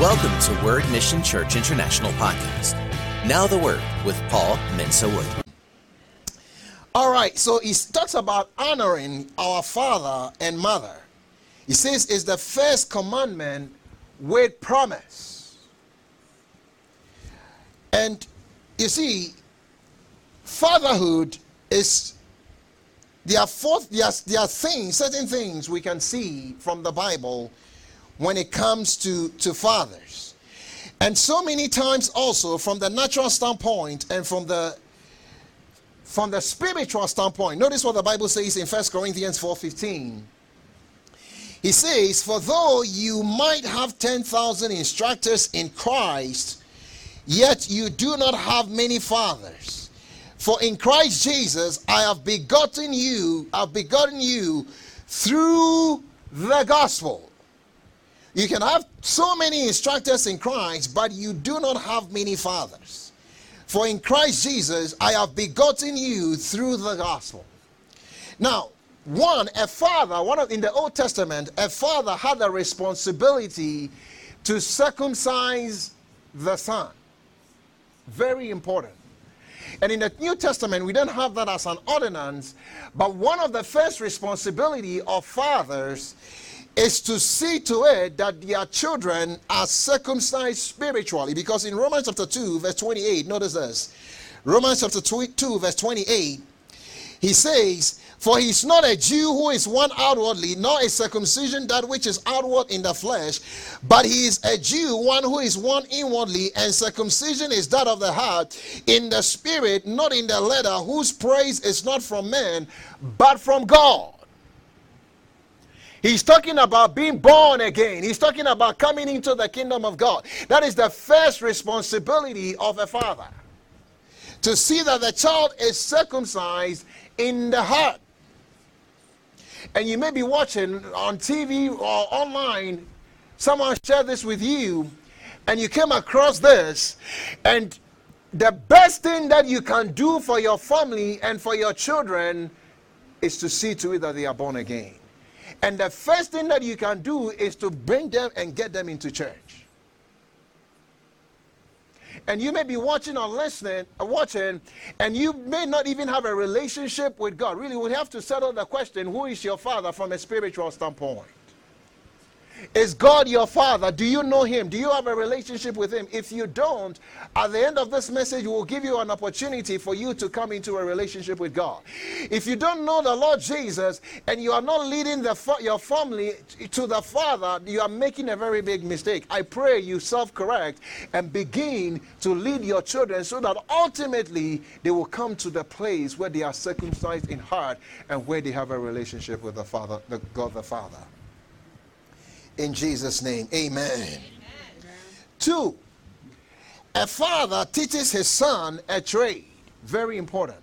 Welcome to Word Mission Church International Podcast. Now the Word with Paul Mensa Wood. All right, so he talks about honoring our father and mother. He says it's the first commandment with promise. And you see, fatherhood is there are, four, there, are, there are things, certain things we can see from the Bible when it comes to, to fathers. And so many times also from the natural standpoint and from the from the spiritual standpoint. Notice what the Bible says in 1 Corinthians 4:15. He says, For though you might have 10,000 instructors in Christ, yet you do not have many fathers. For in Christ Jesus I have begotten you, I've begotten you through the gospel. You can have so many instructors in Christ, but you do not have many fathers. For in Christ Jesus I have begotten you through the gospel. Now, one, a father, one of in the Old Testament, a father had a responsibility to circumcise the son. Very important. And in the New Testament, we don't have that as an ordinance, but one of the first responsibility of fathers is to see to it that their children are circumcised spiritually. Because in Romans chapter 2, verse 28, notice this. Romans chapter 2, verse 28, he says, For he is not a Jew who is one outwardly, nor a circumcision that which is outward in the flesh, but he is a Jew, one who is one inwardly, and circumcision is that of the heart, in the spirit, not in the letter, whose praise is not from men, but from God. He's talking about being born again. He's talking about coming into the kingdom of God. That is the first responsibility of a father to see that the child is circumcised in the heart. And you may be watching on TV or online, someone shared this with you, and you came across this, and the best thing that you can do for your family and for your children is to see to it that they are born again. And the first thing that you can do is to bring them and get them into church. And you may be watching or listening, or watching, and you may not even have a relationship with God. Really, we have to settle the question who is your father from a spiritual standpoint? Is God your father? Do you know him? Do you have a relationship with him? If you don't, at the end of this message, we'll give you an opportunity for you to come into a relationship with God. If you don't know the Lord Jesus and you are not leading the, your family to the Father, you are making a very big mistake. I pray you self correct and begin to lead your children so that ultimately they will come to the place where they are circumcised in heart and where they have a relationship with the Father, the God the Father. In Jesus' name, amen. amen. Two, a father teaches his son a trade. Very important.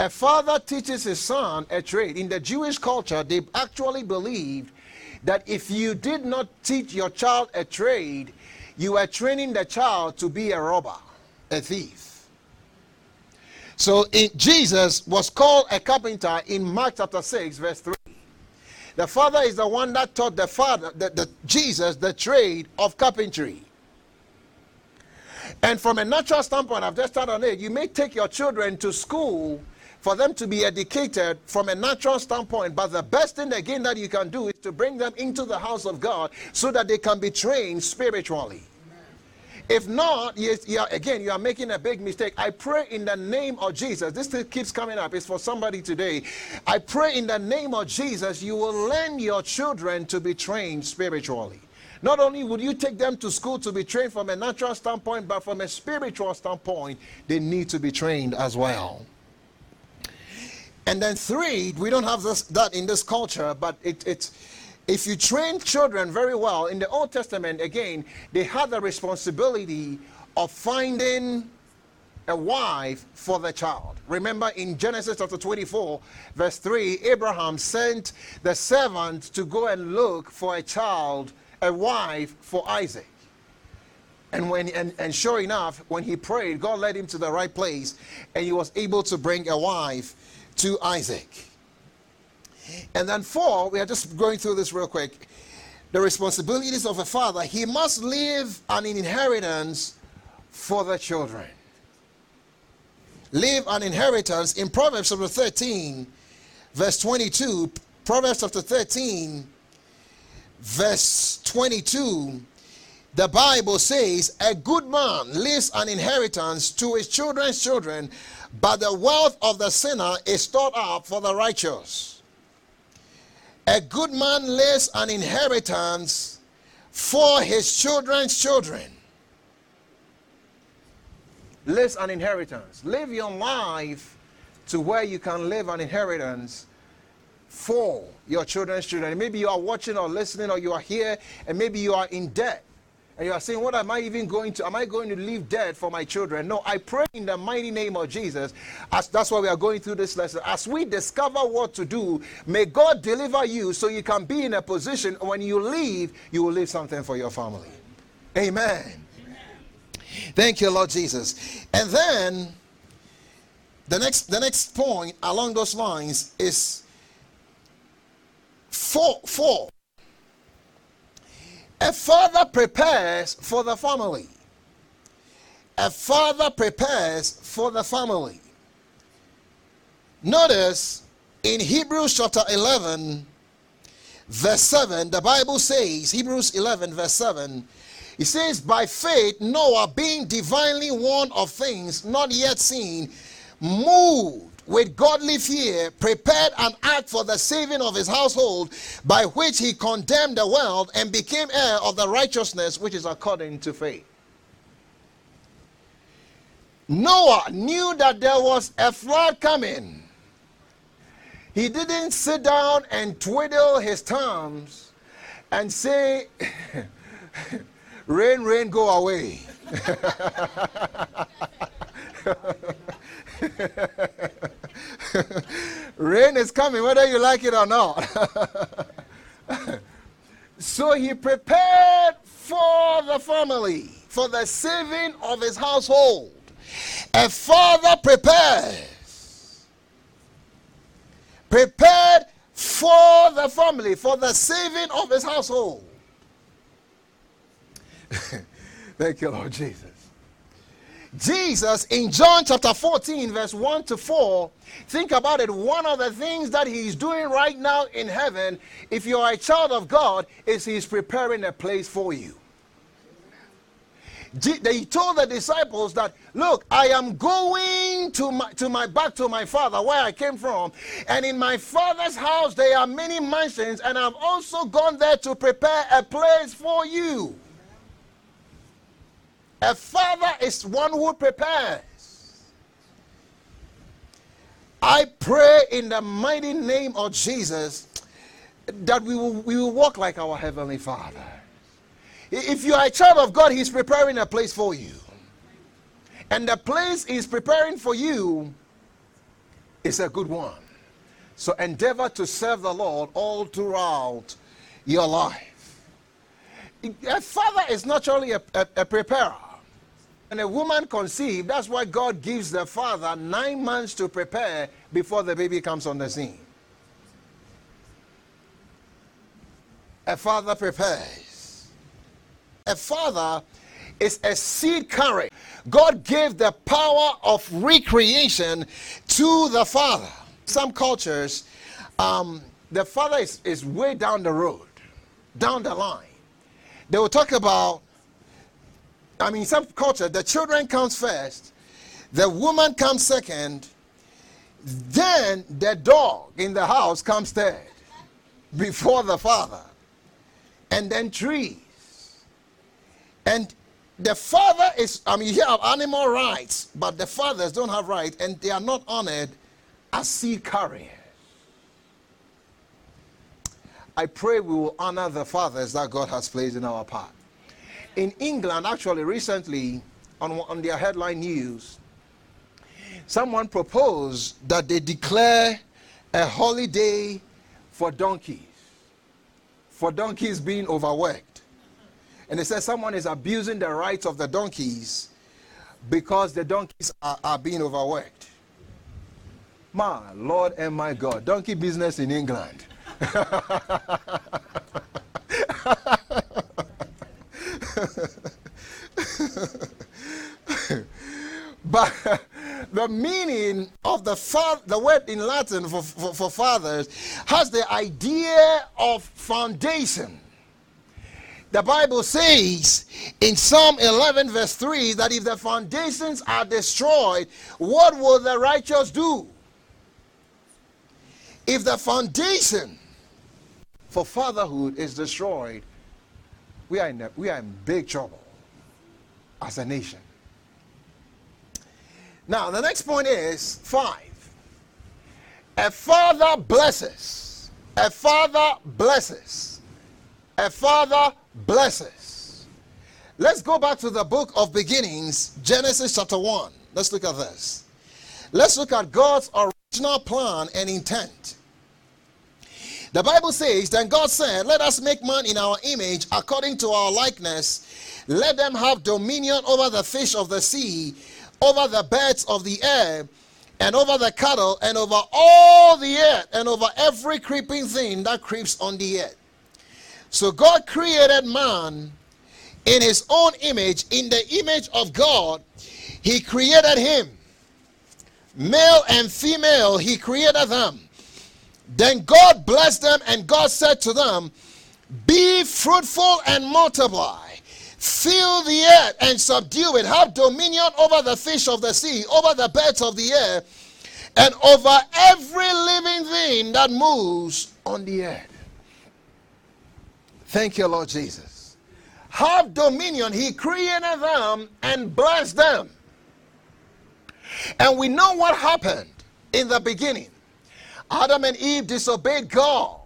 A father teaches his son a trade. In the Jewish culture, they actually believed that if you did not teach your child a trade, you were training the child to be a robber, a thief. So in, Jesus was called a carpenter in Mark chapter 6, verse 3. The father is the one that taught the father, the, the Jesus, the trade of carpentry. And from a natural standpoint, I've just started on it. You may take your children to school for them to be educated from a natural standpoint, but the best thing again that you can do is to bring them into the house of God so that they can be trained spiritually. If not, yes, again, you are making a big mistake. I pray in the name of Jesus. This keeps coming up. It's for somebody today. I pray in the name of Jesus, you will learn your children to be trained spiritually. Not only would you take them to school to be trained from a natural standpoint, but from a spiritual standpoint, they need to be trained as well. And then three, we don't have this, that in this culture, but it, it's if you train children very well, in the Old Testament, again, they had the responsibility of finding a wife for the child. Remember in Genesis chapter 24, verse 3, Abraham sent the servant to go and look for a child, a wife for Isaac. And when and, and sure enough, when he prayed, God led him to the right place, and he was able to bring a wife to Isaac. And then four, we are just going through this real quick. the responsibilities of a father, he must leave an inheritance for the children. Leave an inheritance in Proverbs chapter 13, verse 22. Proverbs chapter 13, verse 22. The Bible says, A good man leaves an inheritance to his children's children, but the wealth of the sinner is stored up for the righteous. A good man lays an inheritance for his children's children. Lays an inheritance. Live your life to where you can live an inheritance for your children's children. Maybe you are watching or listening, or you are here, and maybe you are in debt. And you are saying, What am I even going to? Am I going to leave dead for my children? No, I pray in the mighty name of Jesus. As that's why we are going through this lesson. As we discover what to do, may God deliver you so you can be in a position when you leave, you will leave something for your family. Amen. Amen. Thank you, Lord Jesus. And then the next the next point along those lines is four four a father prepares for the family. A father prepares for the family. Notice in Hebrews chapter 11, verse 7, the Bible says, Hebrews 11, verse 7, it says, By faith, Noah, being divinely warned of things not yet seen, moved with godly fear, prepared an ark for the saving of his household, by which he condemned the world and became heir of the righteousness which is according to faith. Noah knew that there was a flood coming. He didn't sit down and twiddle his thumbs and say, Rain, rain, go away. Rain is coming, whether you like it or not. so he prepared for the family, for the saving of his household. A father prepares, prepared for the family, for the saving of his household. Thank you, Lord Jesus. Jesus in John chapter 14, verse 1 to 4, think about it. One of the things that he's doing right now in heaven, if you're a child of God, is he's preparing a place for you. He told the disciples that, look, I am going to my, to my back to my father where I came from, and in my father's house there are many mansions, and I've also gone there to prepare a place for you. A father is one who prepares. I pray in the mighty name of Jesus that we will, we will walk like our Heavenly Father. If you are a child of God, He's preparing a place for you. And the place He's preparing for you is a good one. So endeavor to serve the Lord all throughout your life. A father is naturally a, a, a preparer. When a woman conceived, that's why God gives the father nine months to prepare before the baby comes on the scene. A father prepares. A father is a seed carrier. God gave the power of recreation to the father. Some cultures, um, the father is, is way down the road, down the line. They will talk about I mean, some culture, the children comes first, the woman comes second, then the dog in the house comes third before the father, and then trees. And the father is, I mean, you have animal rights, but the fathers don't have rights, and they are not honored as seed carriers. I pray we will honor the fathers that God has placed in our path in England, actually, recently, on, on their headline news, someone proposed that they declare a holiday for donkeys, for donkeys being overworked. And they said someone is abusing the rights of the donkeys because the donkeys are, are being overworked. My Lord and my God, donkey business in England. but the meaning of the the word in Latin for, for, for fathers has the idea of foundation. The Bible says in Psalm 11, verse 3, that if the foundations are destroyed, what will the righteous do? If the foundation for fatherhood is destroyed, we are in, a, we are in big trouble as a nation. Now, the next point is five. A father blesses. A father blesses. A father blesses. Let's go back to the book of beginnings, Genesis chapter 1. Let's look at this. Let's look at God's original plan and intent. The Bible says, Then God said, Let us make man in our image, according to our likeness. Let them have dominion over the fish of the sea, over the birds of the air, and over the cattle, and over all the earth, and over every creeping thing that creeps on the earth. So God created man in his own image, in the image of God, he created him. Male and female, he created them. Then God blessed them, and God said to them, Be fruitful and multiply, fill the earth and subdue it, have dominion over the fish of the sea, over the birds of the air, and over every living thing that moves on the earth. Thank you, Lord Jesus. Have dominion. He created them and blessed them. And we know what happened in the beginning. Adam and Eve disobeyed God.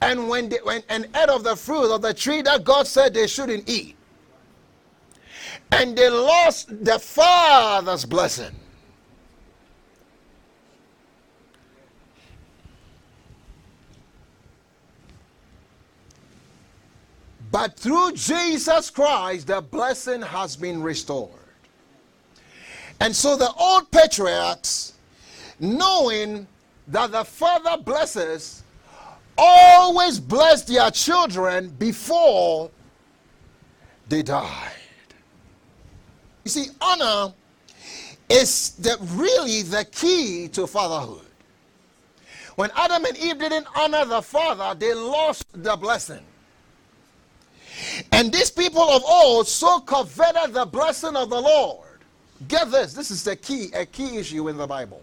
And when they went and ate of the fruit of the tree that God said they shouldn't eat. And they lost the Father's blessing. But through Jesus Christ, the blessing has been restored. And so the old patriarchs, knowing that the Father blesses, always bless their children before they died. You see, honor is the, really the key to fatherhood. When Adam and Eve didn't honor the Father, they lost the blessing. And these people of old so coveted the blessing of the Lord. Get this, this is the key, a key issue in the Bible.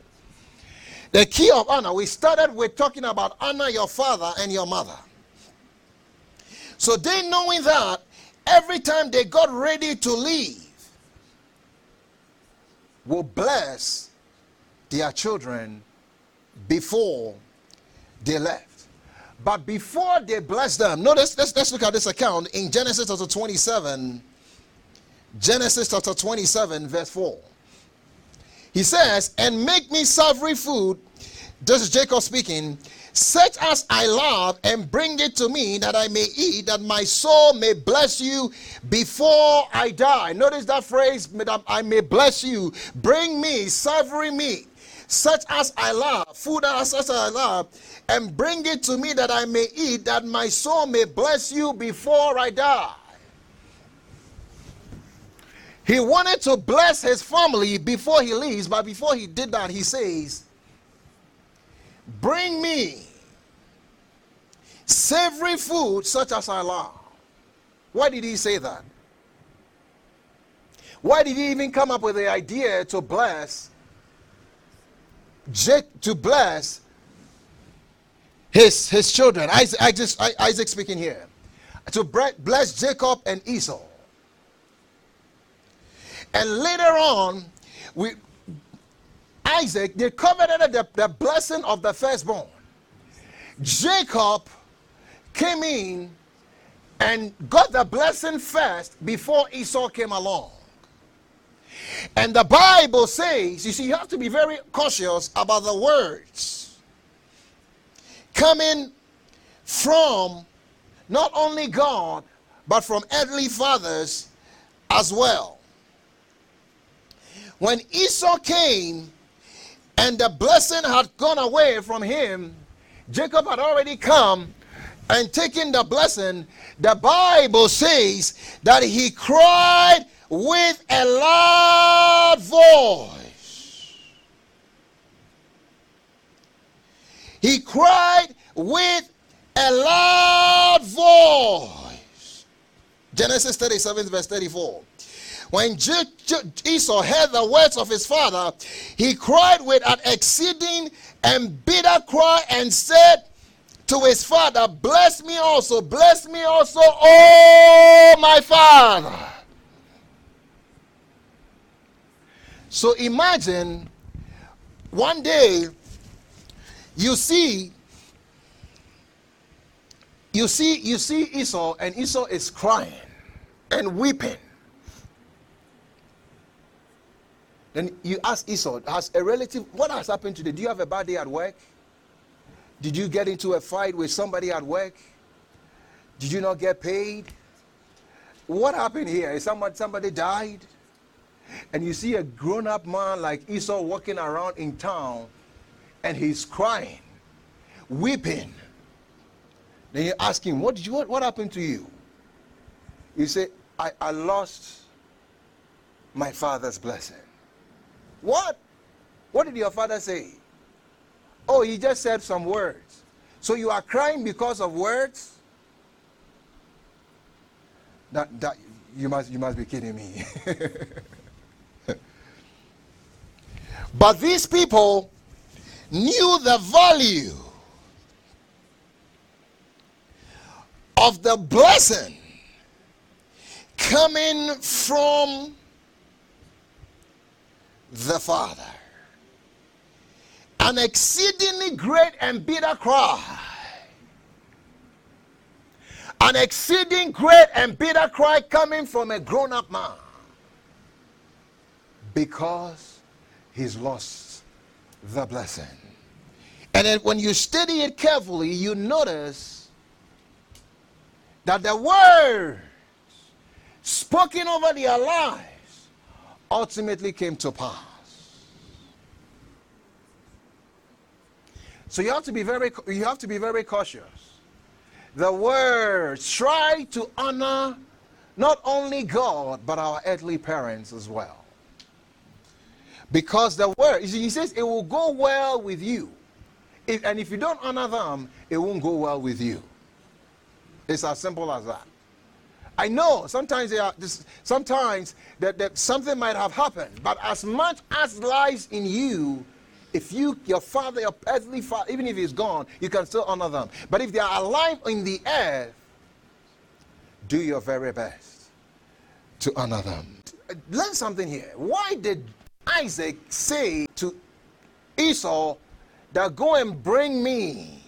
The key of honor, we started with talking about honor your father and your mother. So they knowing that, every time they got ready to leave, will bless their children before they left. But before they bless them, notice, let's, let's look at this account in Genesis chapter 27. Genesis chapter 27, verse 4. He says, And make me savory food, this is Jacob speaking, such as I love, and bring it to me that I may eat, that my soul may bless you before I die. Notice that phrase, that I may bless you. Bring me savory meat, such as I love, food as, as I love, and bring it to me that I may eat, that my soul may bless you before I die. He wanted to bless his family before he leaves, but before he did that, he says, Bring me savory food such as I love. Why did he say that? Why did he even come up with the idea to bless to bless his his children? Isaac, Isaac speaking here. To bless Jacob and Esau. And later on, we Isaac, they coveted the, the blessing of the firstborn. Jacob came in and got the blessing first before Esau came along. And the Bible says, you see, you have to be very cautious about the words coming from not only God, but from earthly fathers as well. When Esau came and the blessing had gone away from him, Jacob had already come and taking the blessing, the Bible says that he cried with a loud voice. He cried with a loud voice. Genesis 37, verse 34. When Esau heard the words of his father, he cried with an exceeding and bitter cry and said to his father, Bless me also, bless me also, oh my father. So imagine one day you see you see you see Esau and Esau is crying and weeping Then you ask Esau, has a relative, what has happened today? Do you have a bad day at work? Did you get into a fight with somebody at work? Did you not get paid? What happened here? Is somebody, somebody died? And you see a grown up man like Esau walking around in town and he's crying, weeping. Then you ask him, What did you what, what happened to you? You say, I, I lost my father's blessing. What? What did your father say? Oh, he just said some words. So you are crying because of words? That, that you must you must be kidding me. but these people knew the value of the blessing coming from the Father. An exceedingly great and bitter cry. An exceeding great and bitter cry coming from a grown up man. Because he's lost the blessing. And then when you study it carefully, you notice that the words spoken over their lives ultimately came to pass. So you have to be very you have to be very cautious. The word try to honor not only God but our earthly parents as well. Because the word he says it will go well with you. If, and if you don't honor them, it won't go well with you. It's as simple as that. I know sometimes they are sometimes that, that something might have happened, but as much as lies in you, if you, your father, your earthly father, even if he's gone, you can still honor them. But if they are alive in the earth, do your very best to honor them. Learn something here. Why did Isaac say to Esau that go and bring me,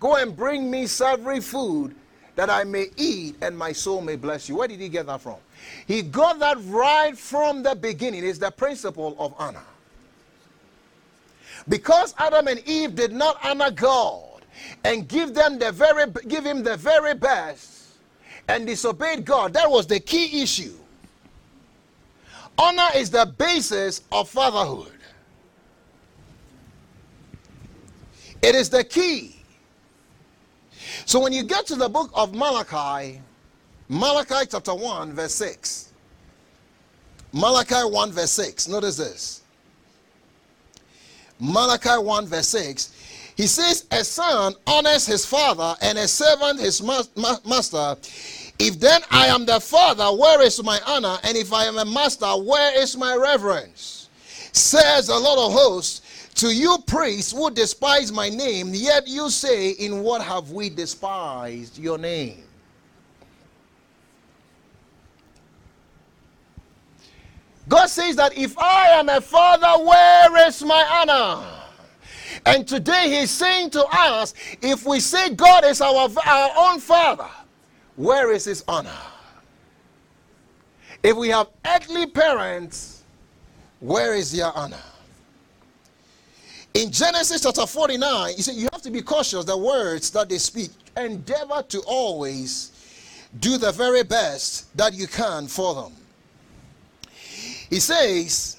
go and bring me savory food that I may eat and my soul may bless you. Where did he get that from? He got that right from the beginning. It's the principle of honor. Because Adam and Eve did not honor God and give them the very give him the very best and disobeyed God, that was the key issue. Honor is the basis of fatherhood. It is the key so when you get to the book of Malachi, Malachi chapter 1, verse 6. Malachi 1, verse 6. Notice this. Malachi 1, verse 6. He says, A son honors his father, and a servant his master. If then I am the father, where is my honor? And if I am a master, where is my reverence? Says the Lord of hosts, to you priests who despise my name, yet you say, In what have we despised your name? God says that if I am a father, where is my honor? And today he's saying to us, if we say God is our, our own father, where is his honor? If we have earthly parents, where is their honor? In Genesis chapter 49, you see, you have to be cautious the words that they speak. Endeavor to always do the very best that you can for them. He says,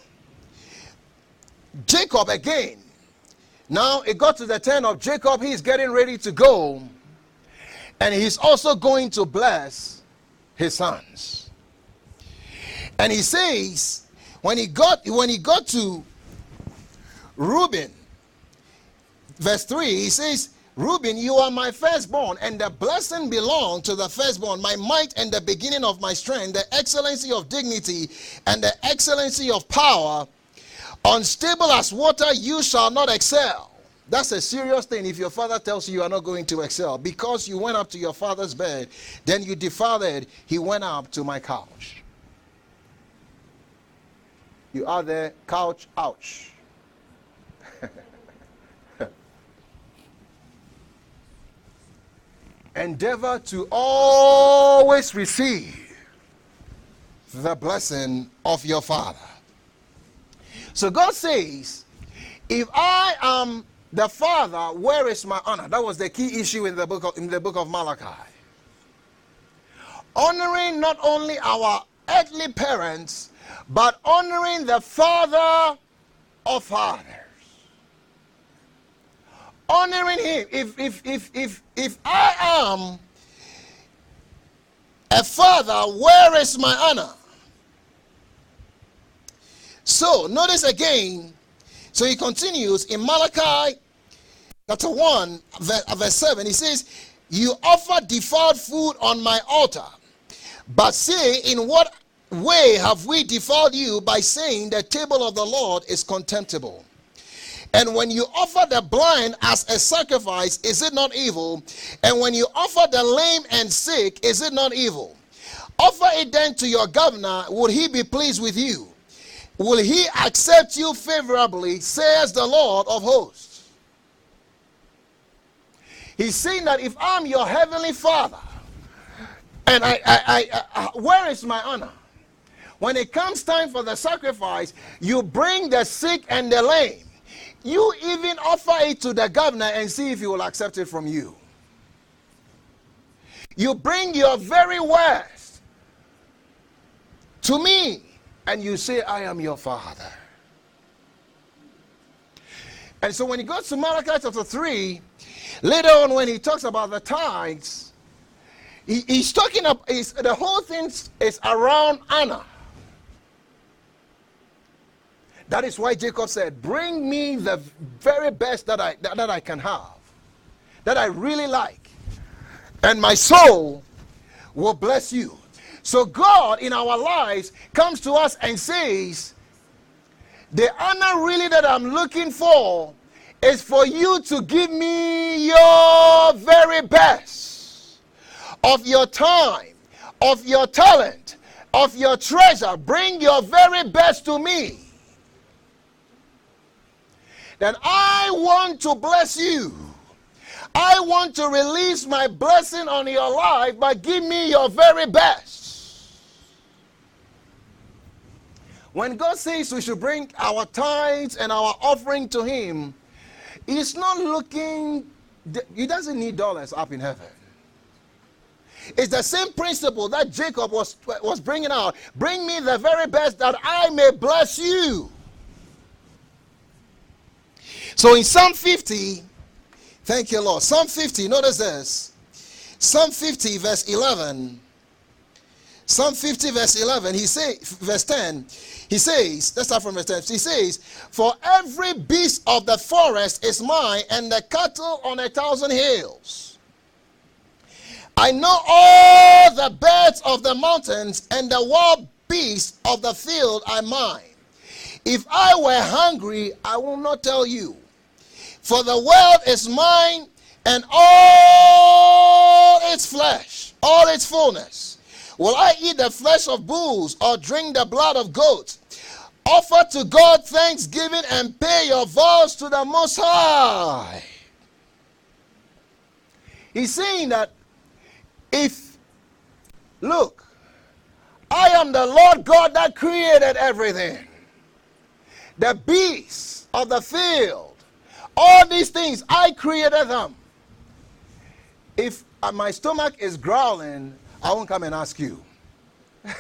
Jacob again. Now it got to the turn of Jacob, he's getting ready to go. and he's also going to bless his sons. And he says, when he got when he got to Reuben, verse 3, he says, Reuben, you are my firstborn, and the blessing belong to the firstborn, my might and the beginning of my strength, the excellency of dignity and the excellency of power. Unstable as water, you shall not excel. That's a serious thing if your father tells you you are not going to excel. Because you went up to your father's bed, then you defiled he went up to my couch. You are there, couch, ouch. Endeavor to always receive the blessing of your father. So God says, if I am the father, where is my honor? That was the key issue in the book of, in the book of Malachi. Honoring not only our earthly parents, but honoring the father of fathers. Honoring him. If if if if if I am a father, where is my honor? So notice again so he continues in Malachi chapter 1, uh, verse 7. He says, You offer defiled food on my altar, but say, In what way have we defiled you by saying the table of the Lord is contemptible? And when you offer the blind as a sacrifice, is it not evil? And when you offer the lame and sick, is it not evil? Offer it then to your governor, would he be pleased with you? will he accept you favorably, says the Lord of hosts. He's saying that if I'm your heavenly father, and I, I, I, I, uh, where is my honor? When it comes time for the sacrifice, you bring the sick and the lame. You even offer it to the governor and see if he will accept it from you. You bring your very worst to me and you say, I am your father. And so when he goes to Malachi chapter 3, later on when he talks about the tithes, he, he's talking about the whole thing is around honor. That is why Jacob said, Bring me the very best that I, that, that I can have, that I really like, and my soul will bless you. So God in our lives comes to us and says, The honor really that I'm looking for is for you to give me your very best of your time, of your talent, of your treasure. Bring your very best to me. Then I want to bless you. I want to release my blessing on your life, but give me your very best. When God says we should bring our tithes and our offering to Him, He's not looking, He doesn't need dollars up in heaven. It's the same principle that Jacob was, was bringing out. Bring me the very best that I may bless you. So in Psalm 50, thank you, Lord. Psalm 50, notice this. Psalm 50, verse 11. Psalm 50, verse 11, he say, verse 10, he says, let's start from verse 10. He says, For every beast of the forest is mine, and the cattle on a thousand hills. I know all the birds of the mountains, and the wild beasts of the field are mine. If I were hungry, I will not tell you. For the world is mine, and all its flesh, all its fullness. Will I eat the flesh of bulls or drink the blood of goats? Offer to God thanksgiving and pay your vows to the Most High. He's saying that if, look, I am the Lord God that created everything, the beasts of the field, all these things, I created them. If uh, my stomach is growling, I won't come and ask you.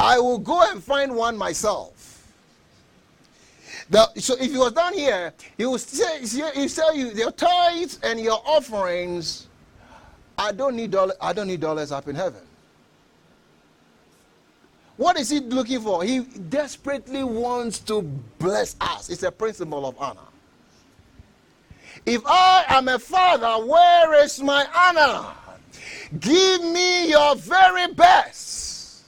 I will go and find one myself. So if he was down here, he would say, he tell you your tithes and your offerings. I don't need dollars. I don't need dollars up in heaven. What is he looking for? He desperately wants to bless us. It's a principle of honor. If I am a father, where is my honor? Give me your very best.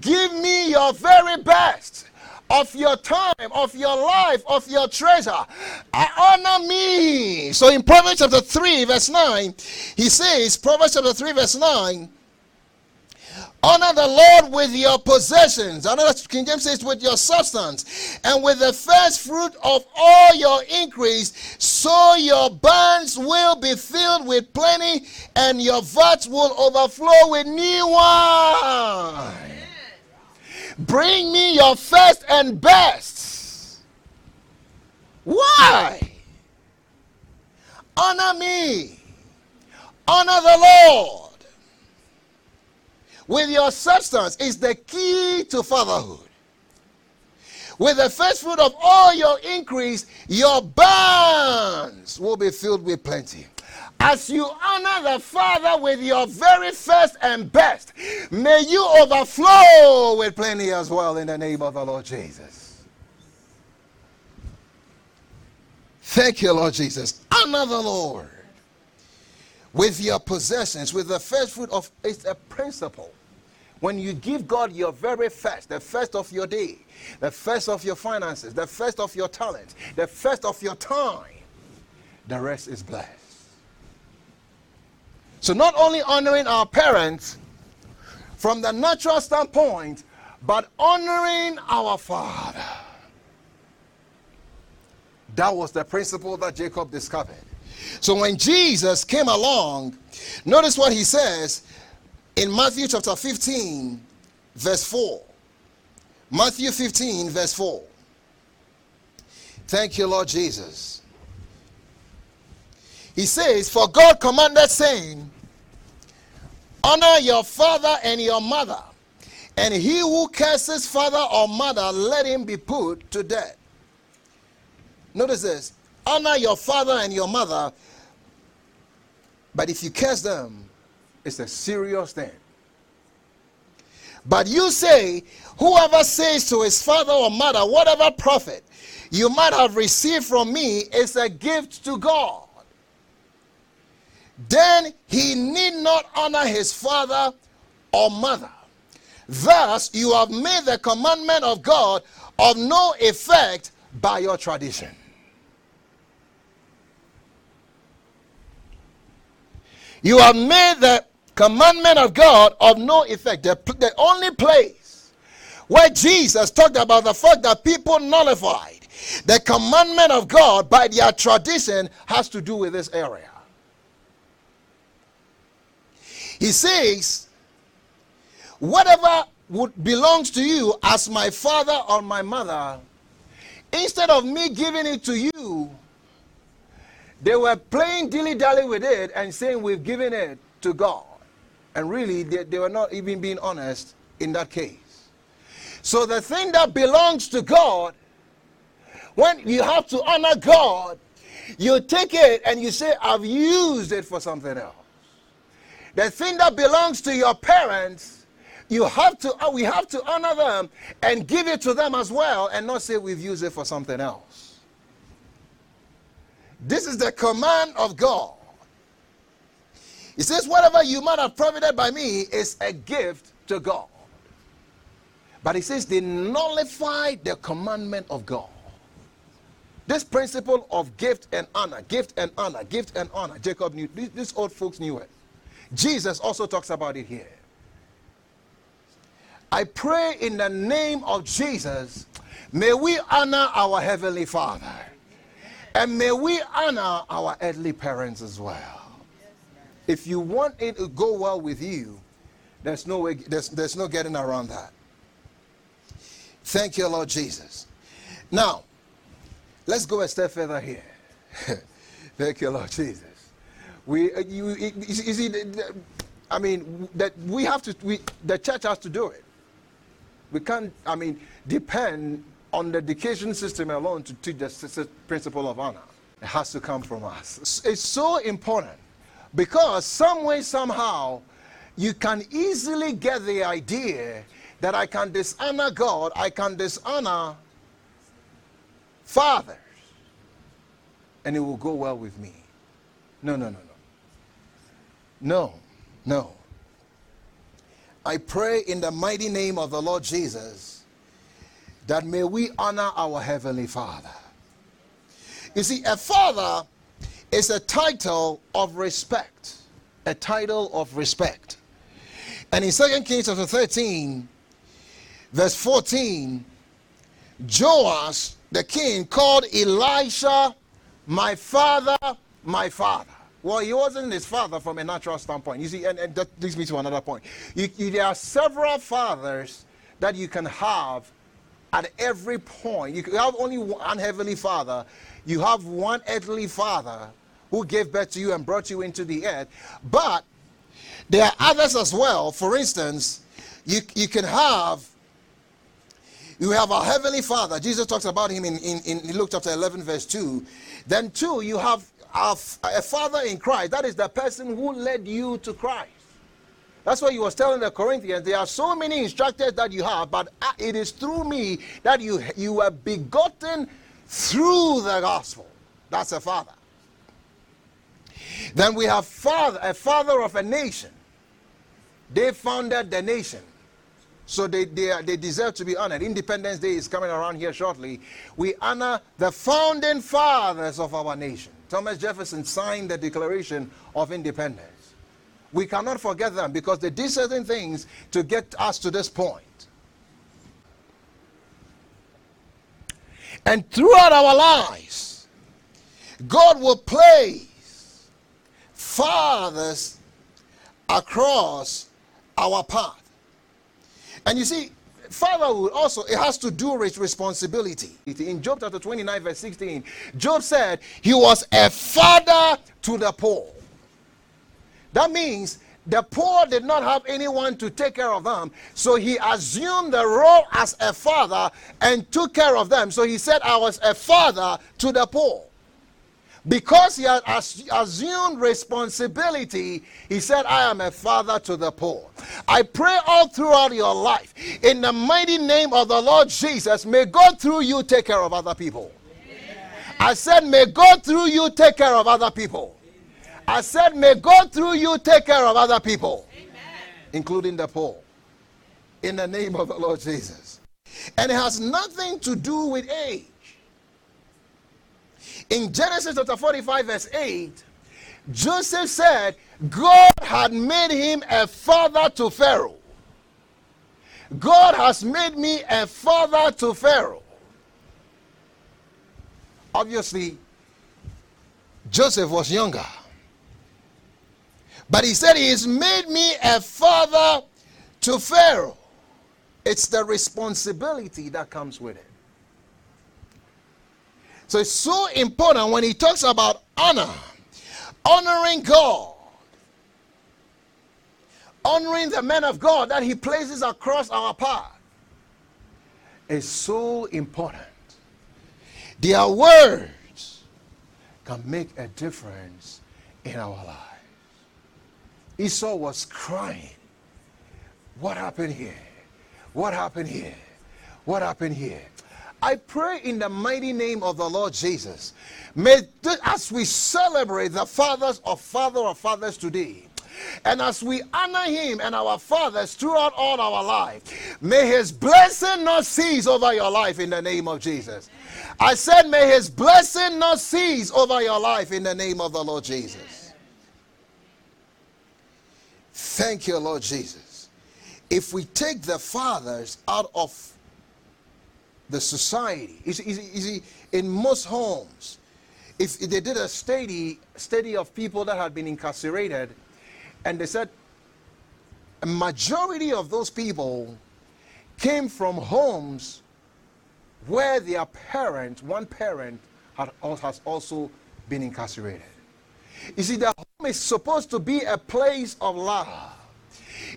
Give me your very best of your time, of your life, of your treasure. I honor me. So in Proverbs chapter 3, verse 9, he says, Proverbs chapter 3, verse 9, Honor the Lord with your possessions. Another King James says, with your substance, and with the first fruit of all your increase, so your barns will be filled with plenty, and your vats will overflow with new wine. Bring me your first and best. Why? Honor me. Honor the Lord with your substance is the key to fatherhood. With the first fruit of all your increase, your barns will be filled with plenty. As you honor the Father with your very first and best, may you overflow with plenty as well in the name of the Lord Jesus. Thank you, Lord Jesus. Honor the Lord with your possessions, with the first fruit of it's a principle. When you give God your very first, the first of your day, the first of your finances, the first of your talent, the first of your time, the rest is blessed. So, not only honoring our parents from the natural standpoint, but honoring our Father. That was the principle that Jacob discovered. So when Jesus came along, notice what he says in Matthew chapter 15, verse 4. Matthew 15, verse 4. Thank you, Lord Jesus. He says, For God commanded, saying, Honor your father and your mother, and he who curses father or mother, let him be put to death. Notice this honor your father and your mother, but if you curse them, it's a serious thing. But you say, whoever says to his father or mother, whatever profit you might have received from me is a gift to God. Then he need not honor his father or mother. Thus, you have made the commandment of God of no effect by your tradition. You have made the commandment of God of no effect. The, the only place where Jesus talked about the fact that people nullified the commandment of God by their tradition has to do with this area. He says, Whatever would belongs to you as my father or my mother, instead of me giving it to you, they were playing dilly dally with it and saying, We've given it to God. And really, they, they were not even being honest in that case. So the thing that belongs to God, when you have to honor God, you take it and you say, I've used it for something else. The thing that belongs to your parents, you have to, we have to honor them and give it to them as well and not say we've used it for something else. This is the command of God. He says, Whatever you might have provided by me is a gift to God. But he says, They nullify the commandment of God. This principle of gift and honor, gift and honor, gift and honor, Jacob knew, these old folks knew it. Jesus also talks about it here. I pray in the name of Jesus, may we honor our Heavenly Father. And may we honor our earthly parents as well. If you want it to go well with you, there's no way, there's, there's no getting around that. Thank you, Lord Jesus. Now, let's go a step further here. Thank you, Lord Jesus. We, uh, you, you, see, I mean, that we have to, we, the church has to do it. We can't, I mean, depend on the education system alone to teach the principle of honor. It has to come from us. It's so important because some way, somehow, you can easily get the idea that I can dishonor God, I can dishonor fathers, and it will go well with me. No, no, no, no. No, no. I pray in the mighty name of the Lord Jesus that may we honor our Heavenly Father. You see, a father is a title of respect. A title of respect. And in 2 Kings chapter 13, verse 14, Joash, the king, called Elisha my father, my father. Well, he wasn't his father from a natural standpoint. You see, and, and that leads me to another point. You, you, there are several fathers that you can have at every point. You have only one heavenly father, you have one earthly father who gave birth to you and brought you into the earth. But there are others as well. For instance, you, you can have you have a heavenly father. Jesus talks about him in, in, in Luke chapter 11, verse 2. Then, two, you have a father in Christ. That is the person who led you to Christ. That's why he was telling the Corinthians. There are so many instructors that you have, but uh, it is through me that you, you are begotten through the gospel. That's a father. Then we have father, a father of a nation. They founded the nation. So they, they, they deserve to be honored. Independence Day is coming around here shortly. We honor the founding fathers of our nation. Thomas Jefferson signed the Declaration of Independence. We cannot forget them because they did certain things to get us to this point. And throughout our lives, God will place fathers across our path. And you see, fatherhood also it has to do with responsibility. In Job chapter 29, verse 16, Job said he was a father to the poor. That means the poor did not have anyone to take care of them, so he assumed the role as a father and took care of them. So he said, I was a father to the poor. Because he had assumed responsibility, he said, I am a father to the poor. I pray all throughout your life, in the mighty name of the Lord Jesus, may God through you take care of other people. I said, may God through you take care of other people. I said, may God through you take care of other people, Amen. including the poor. In the name of the Lord Jesus. And it has nothing to do with age. In Genesis chapter 45, verse 8, Joseph said, God had made him a father to Pharaoh. God has made me a father to Pharaoh. Obviously, Joseph was younger. But he said, He has made me a father to Pharaoh. It's the responsibility that comes with it. So it's so important when he talks about honor, honoring God, honoring the men of God that he places across our path is so important. Their words can make a difference in our lives. Esau was crying. What happened here? What happened here? What happened here? I pray in the mighty name of the Lord Jesus, may th- as we celebrate the fathers of father of fathers today, and as we honor him and our fathers throughout all our life, may his blessing not cease over your life in the name of Jesus. I said, may his blessing not cease over your life in the name of the Lord Jesus. Thank you, Lord Jesus. If we take the fathers out of the society. You see, you see, in most homes, if they did a study, study of people that had been incarcerated, and they said a majority of those people came from homes where their parent, one parent, had, has also been incarcerated. You see, the home is supposed to be a place of love.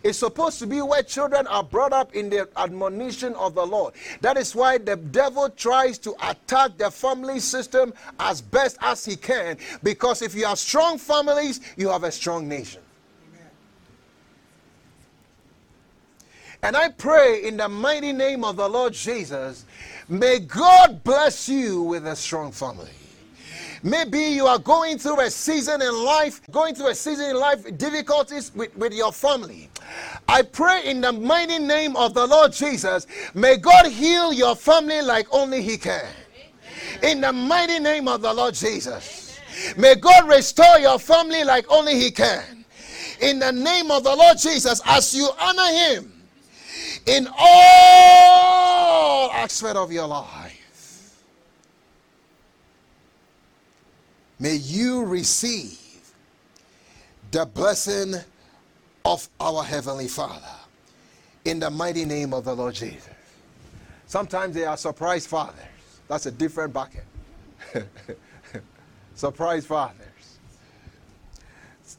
It's supposed to be where children are brought up in the admonition of the Lord. That is why the devil tries to attack the family system as best as he can. Because if you have strong families, you have a strong nation. And I pray in the mighty name of the Lord Jesus, may God bless you with a strong family. Maybe you are going through a season in life, going through a season in life, difficulties with, with your family. I pray in the mighty name of the Lord Jesus, may God heal your family like only He can. In the mighty name of the Lord Jesus, may God restore your family like only He can. In the name of the Lord Jesus, as you honor Him, in all aspect of your life. May you receive the blessing of our Heavenly Father in the mighty name of the Lord Jesus. Sometimes they are surprise fathers. That's a different bucket. surprise fathers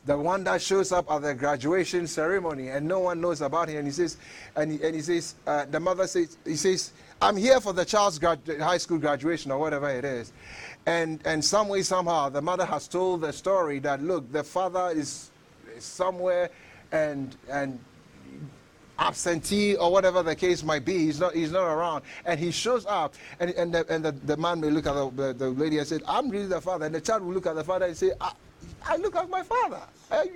the one that shows up at the graduation ceremony and no one knows about him and he says and he, and he says uh, the mother says he says i'm here for the child's grad- high school graduation or whatever it is and and some way somehow the mother has told the story that look the father is, is somewhere and and absentee or whatever the case might be. He's not, he's not around. And he shows up, and, and, the, and the, the man may look at the, the, the lady and say, I'm really the father. And the child will look at the father and say, I, I look like my father.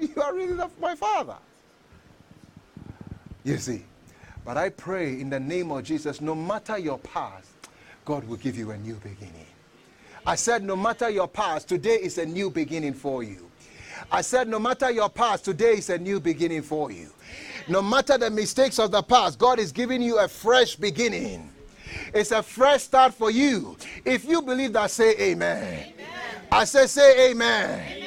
You are really my father. You see. But I pray in the name of Jesus, no matter your past, God will give you a new beginning. I said, no matter your past, today is a new beginning for you. I said, no matter your past, today is a new beginning for you. No matter the mistakes of the past, God is giving you a fresh beginning. It's a fresh start for you. If you believe that, say amen. amen. I say, say amen. amen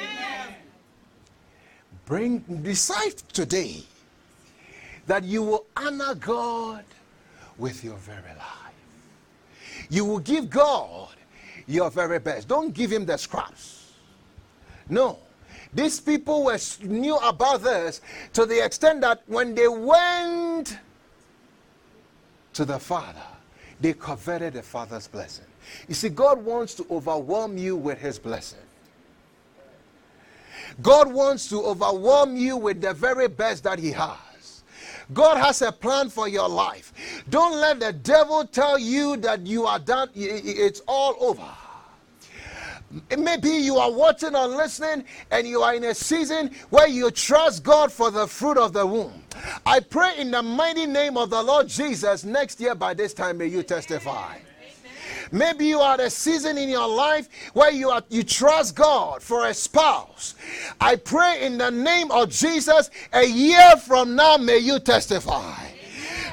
bring decide today that you will honor God with your very life. You will give God your very best. Don't give him the scraps. No. These people were knew about this to the extent that when they went to the Father, they coveted the Father's blessing. You see, God wants to overwhelm you with his blessing. God wants to overwhelm you with the very best that He has. God has a plan for your life. Don't let the devil tell you that you are done, it's all over. Maybe you are watching or listening and you are in a season where you trust God for the fruit of the womb. I pray in the mighty name of the Lord Jesus, next year by this time, may you testify. Maybe you are at a season in your life where you are you trust God for a spouse. I pray in the name of Jesus, a year from now may you testify.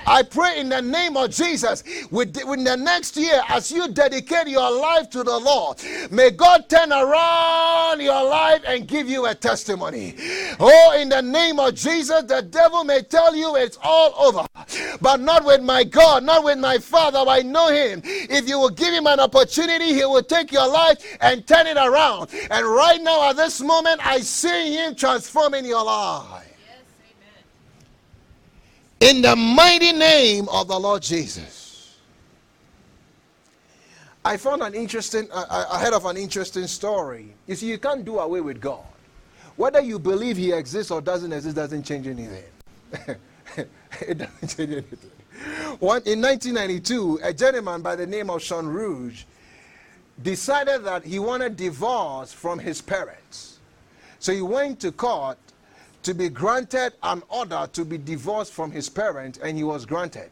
I pray in the name of Jesus, with, in the next year, as you dedicate your life to the Lord, may God turn around your life and give you a testimony. Oh, in the name of Jesus, the devil may tell you it's all over, but not with my God, not with my Father. I know him. If you will give him an opportunity, he will take your life and turn it around. And right now, at this moment, I see him transforming your life in the mighty name of the Lord Jesus. I found an interesting, I, heard of an interesting story. You see, you can't do away with God. Whether you believe He exists or doesn't exist doesn't change anything. it doesn't change anything. One, in 1992, a gentleman by the name of Sean Rouge decided that he wanted divorce from his parents. So he went to court to be granted an order to be divorced from his parents, and he was granted.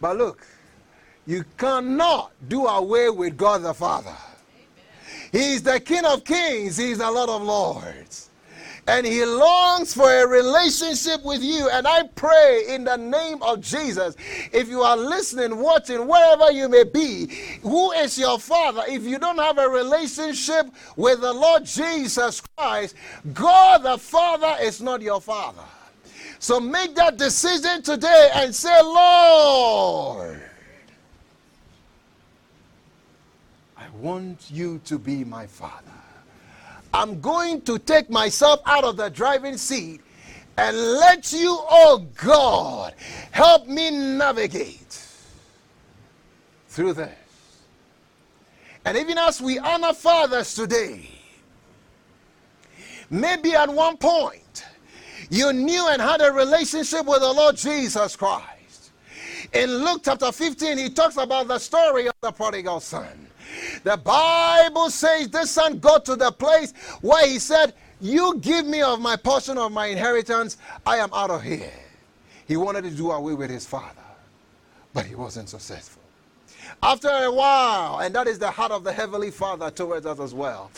But look, you cannot do away with God the Father. He is the King of Kings, He is the Lord of Lords and he longs for a relationship with you. And I pray in the name of Jesus, if you are listening, watching, wherever you may be, who is your father? If you don't have a relationship with the Lord Jesus Christ, God the Father is not your father. So make that decision today and say, Lord, I want you to be my father. I'm going to take myself out of the driving seat And let you, oh God, help me navigate through this. And even as we honor fathers today, maybe at one point you knew and had a relationship with the Lord Jesus Christ. In Luke chapter 15, he talks about the story of the prodigal son. The Bible says this son got to the place where he said, You give me of my portion of my inheritance, I am out of here. He wanted to do away with his father, but he wasn't successful. After a while, and that is the heart of the Heavenly Father towards us as well,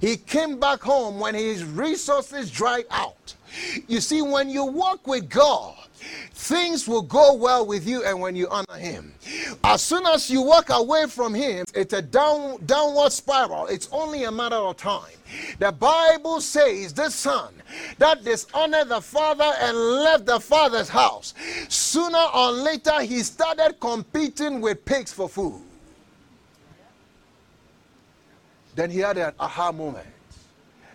he came back home when his resources dried out. You see, when you walk with God, things will go well with you and when you honor him. As soon as you walk away from him it's a down downward spiral. It's only a matter of time. The bible says the son that dishonored the father and left the father's house. Sooner or later he started competing with pigs for food. Then he had an aha moment.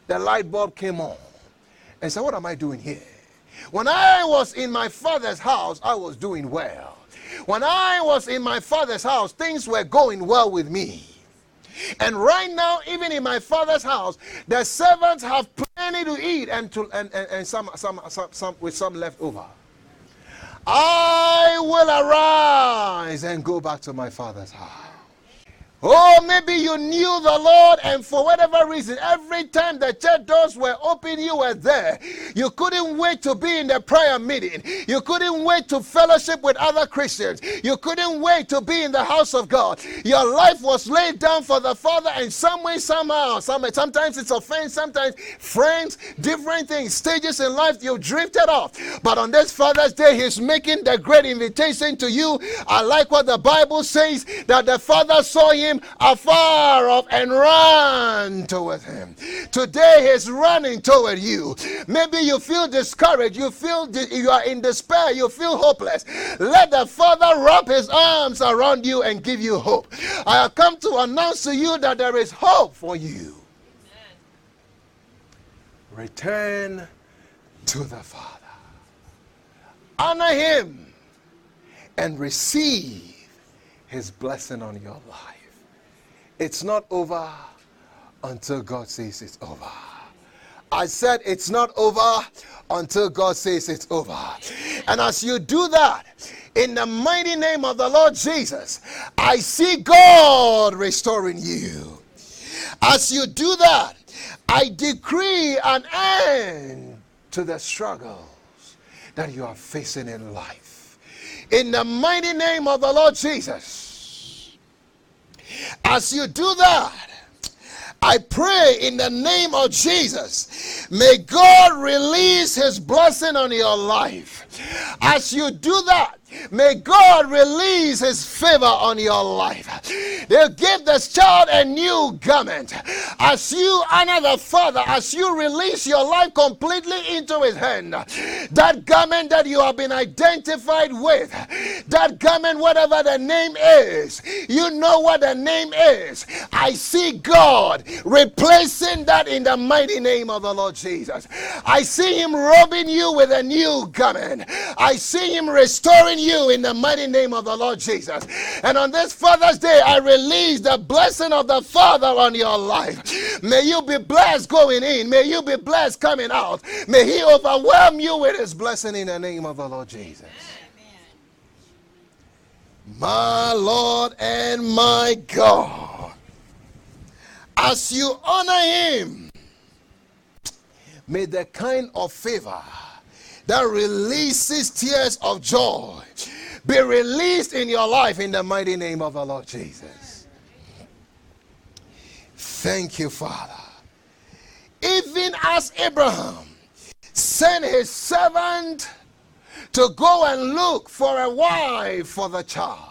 The light bulb came on and said what am i doing here when I was in my father's house, I was doing well. When I was in my father's house, things were going well with me. And right now, even in my father's house, the servants have plenty to eat and, to, and, and, and some, some, some, some, with some left over. I will arise and go back to my father's house. Oh, maybe you knew the Lord, and for whatever reason, every time the church doors were open, you were there. You couldn't wait to be in the prayer meeting. You couldn't wait to fellowship with other Christians. You couldn't wait to be in the house of God. Your life was laid down for the Father, and some way, somehow, some, sometimes it's offense, sometimes friends, different things, stages in life, you drifted off. But on this Father's Day, He's making the great invitation to you. I like what the Bible says that the Father saw him him afar off and run toward him. Today he's running toward you. Maybe you feel discouraged, you feel you are in despair, you feel hopeless. Let the Father wrap his arms around you and give you hope. I have come to announce to you that there is hope for you. Return to the Father. Honor him and receive his blessing on your life. It's not over until God says it's over. I said it's not over until God says it's over. And as you do that, in the mighty name of the Lord Jesus, I see God restoring you. As you do that, I decree an end to the struggles that you are facing in life. In the mighty name of the Lord Jesus, as you do that, I pray in the name of Jesus, may God release his blessing on your life. As you do that, May God release his favor on your life. They'll give this child a new garment. As you honor the Father, as you release your life completely into his hand, that garment that you have been identified with, that garment, whatever the name is, you know what the name is. I see God replacing that in the mighty name of the Lord Jesus. I see him robing you with a new garment. I see him restoring you in the mighty name of the Lord Jesus. And on this Father's Day, I release the blessing of the Father on your life. May you be blessed going in. May you be blessed coming out. May He overwhelm you with His blessing in the name of the Lord Jesus. My Lord and my God, as you honor Him, may the kind of favor that releases tears of joy be released in your life in the mighty name of the Lord Jesus. Thank you, Father. Even as Abraham sent his servant to go and look for a wife for the child.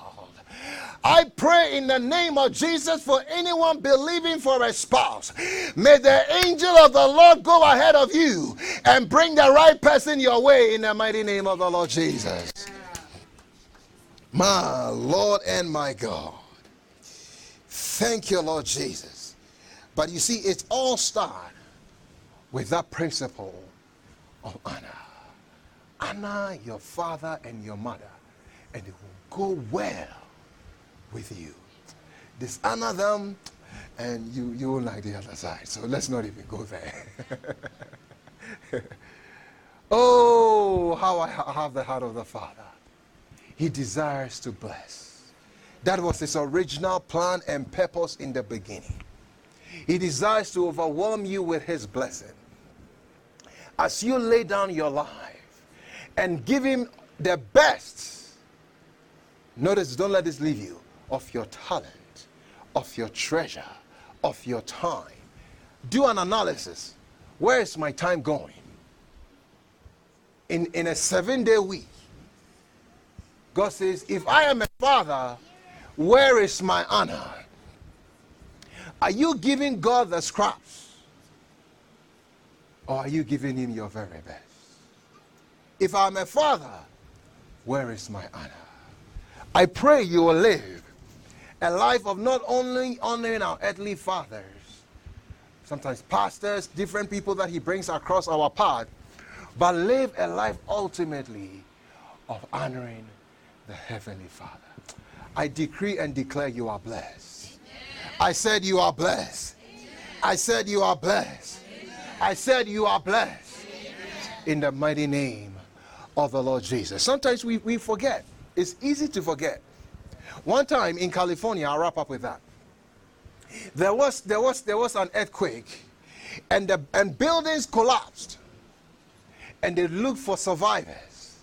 I pray in the name of Jesus for anyone believing for a spouse. May the angel of the Lord go ahead of you and bring the right person your way in the mighty name of the Lord Jesus. My Lord and my God. Thank you, Lord Jesus. But you see, it all starts with that principle of honor. honor your father and your mother, and it will go well with you. Dishonor them, and you, you will like the other side. So let's not even go there. oh, how I have the heart of the Father. He desires to bless. That was his original plan and purpose in the beginning. He desires to overwhelm you with his blessing. As you lay down your life and give him the best, notice, don't let this leave you, of your talent, of your treasure, of your time. Do an analysis. Where is my time going? In, in a seven day week, God says, If I am a father, where is my honor? Are you giving God the scraps? Or are you giving Him your very best? If I'm a father, where is my honor? I pray you will live a life of not only honoring our earthly fathers, sometimes pastors, different people that He brings across our path, but live a life ultimately of honoring the Heavenly Father. I decree and declare you are blessed. I said you are blessed. I said you are blessed. I said you are blessed. In the mighty name of the Lord Jesus. Sometimes we, we forget. It's easy to forget. One time in California, I'll wrap up with that. There was there was there was an earthquake, and the and buildings collapsed, and they looked for survivors.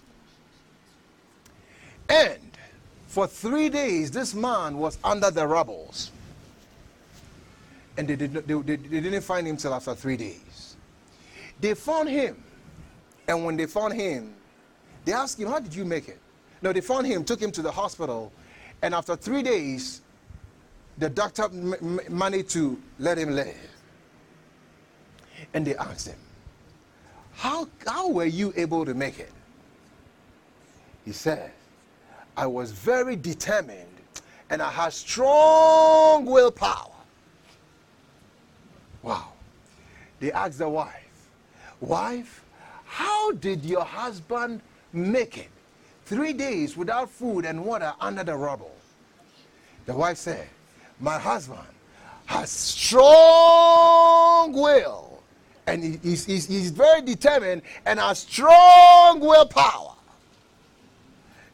And for three days, this man was under the rubbles, and they did not, they, they, they didn't find him till after three days. They found him, and when they found him, they asked him, "How did you make it?" No, they found him, took him to the hospital, and after three days, the doctor m- managed to let him live. And they asked him, how, how were you able to make it? He said, I was very determined and I had strong willpower. Wow. They asked the wife, Wife, how did your husband make it? Three days without food and water under the rubble. The wife said, My husband has strong will and he- he's, he's, he's very determined and has strong willpower.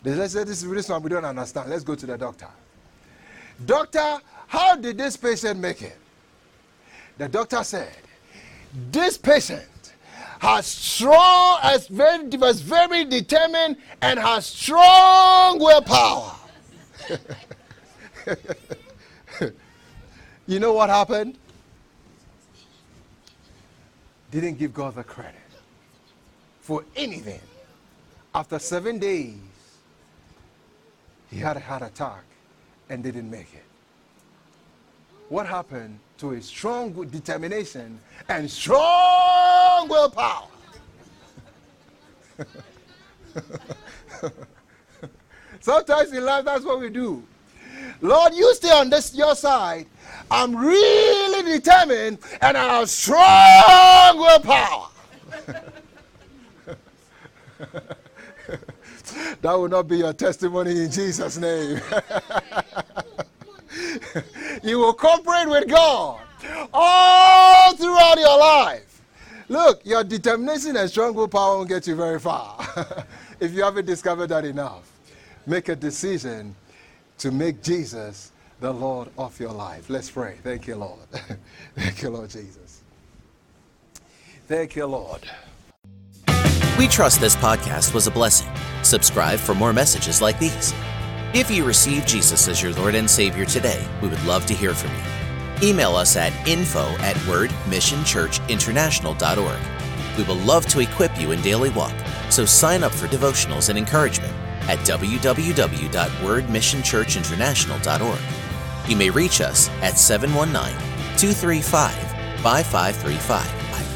They said, This is this one we don't understand. Let's go to the doctor. Doctor, how did this patient make it? The doctor said, This patient has strong, has very, was very determined and has strong willpower. you know what happened? Didn't give God the credit for anything. After seven days, he had a heart attack and didn't make it. What happened to his strong determination and strong willpower? Sometimes in life, that's what we do. Lord, you stay on this your side. I'm really determined and I have strong willpower. that will not be your testimony in Jesus' name. you will cooperate with God all throughout your life. Look, your determination and strong willpower won't get you very far if you haven't discovered that enough. Make a decision to make Jesus the Lord of your life. Let's pray. Thank you, Lord. Thank you, Lord Jesus. Thank you, Lord. We trust this podcast was a blessing. Subscribe for more messages like these. If you receive Jesus as your Lord and Savior today, we would love to hear from you. Email us at info at wordmissionchurchinternational.org. We will love to equip you in daily walk, so sign up for devotionals and encouragement at www.wordmissionchurchinternational.org. You may reach us at 719 235 5535